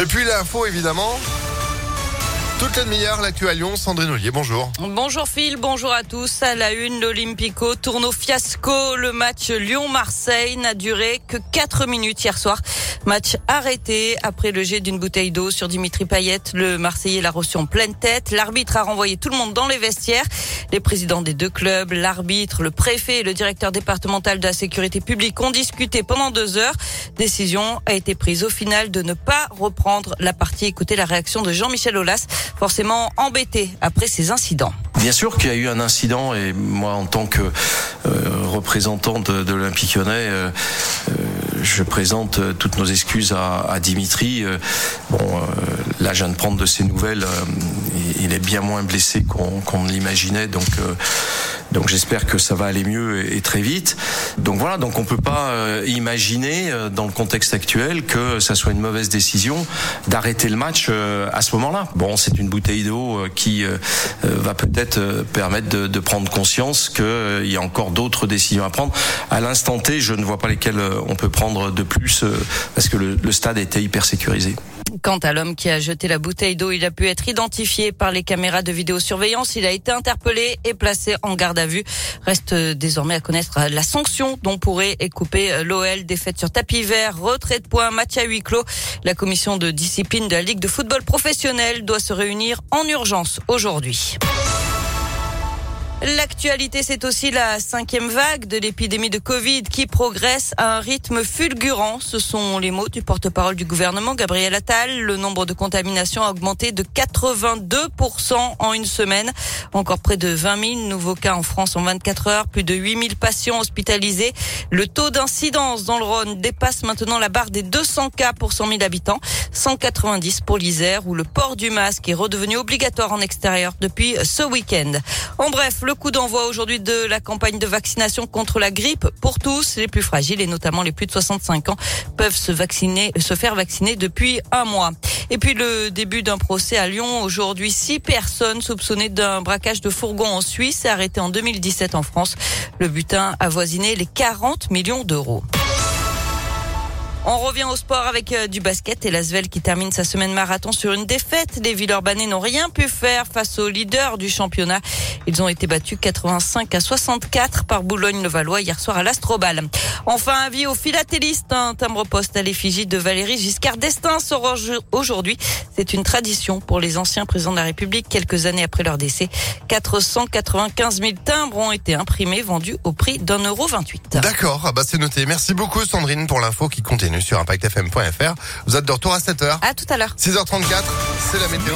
Et puis l'info évidemment. Toute la demi-heure, l'actu à Lyon, Sandrine Ollier, bonjour. Bonjour Phil, bonjour à tous. À la une, l'Olympico tourne au fiasco. Le match Lyon-Marseille n'a duré que 4 minutes hier soir. Match arrêté après le jet d'une bouteille d'eau sur Dimitri Payet. Le Marseillais l'a reçu en pleine tête. L'arbitre a renvoyé tout le monde dans les vestiaires. Les présidents des deux clubs, l'arbitre, le préfet et le directeur départemental de la sécurité publique ont discuté pendant deux heures. Décision a été prise au final de ne pas reprendre la partie. Écoutez la réaction de Jean-Michel Aulas, forcément embêté après ces incidents. Bien sûr qu'il y a eu un incident et moi en tant que euh, représentant de, de l'Olympique lyonnais, euh, euh, je présente euh, toutes nos excuses à, à Dimitri. Euh, bon, là, je viens de prendre de ses nouvelles. il est bien moins blessé qu'on ne l'imaginait, donc donc j'espère que ça va aller mieux et, très vite. Donc voilà, donc on peut pas imaginer dans le contexte actuel que ça soit une mauvaise décision d'arrêter le match à ce moment-là. Bon, c'est une bouteille d'eau qui va peut-être permettre de, de, prendre conscience qu'il y a encore d'autres décisions à prendre. À l'instant T, je ne vois pas lesquelles on peut prendre de plus euh, parce que le, le stade était hyper sécurisé. Quant à l'homme qui a jeté la bouteille d'eau, il a pu être identifié par les caméras de vidéosurveillance. Il a été interpellé et placé en garde à vue. Reste désormais à connaître la sanction dont pourrait couper l'OL. Défaite sur tapis vert, retrait de points, match à. La commission de discipline de la Ligue de football professionnel doit se réunir en urgence aujourd'hui. L'actualité, c'est aussi la cinquième vague de l'épidémie de Covid qui progresse à un rythme fulgurant. Ce sont les mots du porte-parole du gouvernement, Gabriel Attal. Le nombre de contaminations a augmenté de 82% en une semaine. Encore près de 20 000 nouveaux cas en France en 24 heures, plus de 8 000 patients hospitalisés. Le taux d'incidence dans le Rhône dépasse maintenant la barre des 200 cas pour 100 000 habitants, 190 pour l'Isère où le port du masque est redevenu obligatoire en extérieur depuis ce week-end. En bref, coup d'envoi aujourd'hui de la campagne de vaccination contre la grippe pour tous. Les plus fragiles et notamment les plus de 65 ans peuvent se vacciner, se faire vacciner depuis un mois. Et puis le début d'un procès à Lyon. Aujourd'hui, six personnes soupçonnées d'un braquage de fourgon en Suisse arrêtées en 2017 en France. Le butin avoisinait les 40 millions d'euros. On revient au sport avec euh, du basket et l'Asvel qui termine sa semaine marathon sur une défaite. Les Villeurbanais n'ont rien pu faire face aux leaders du championnat. Ils ont été battus 85 à 64 par Boulogne-le-Valois hier soir à l'Astrobal. Enfin, avis aux philatélistes, un timbre-poste à l'effigie de Valérie Giscard d'Estaing sort aujourd'hui. C'est une tradition pour les anciens présidents de la République quelques années après leur décès. 495 000 timbres ont été imprimés, vendus au prix d'un euro 28. D'accord, ah bah c'est noté. Merci beaucoup Sandrine pour l'info qui continue sur impactfm.fr. Vous êtes de retour à 7h. À tout à l'heure. 6h34, c'est la météo.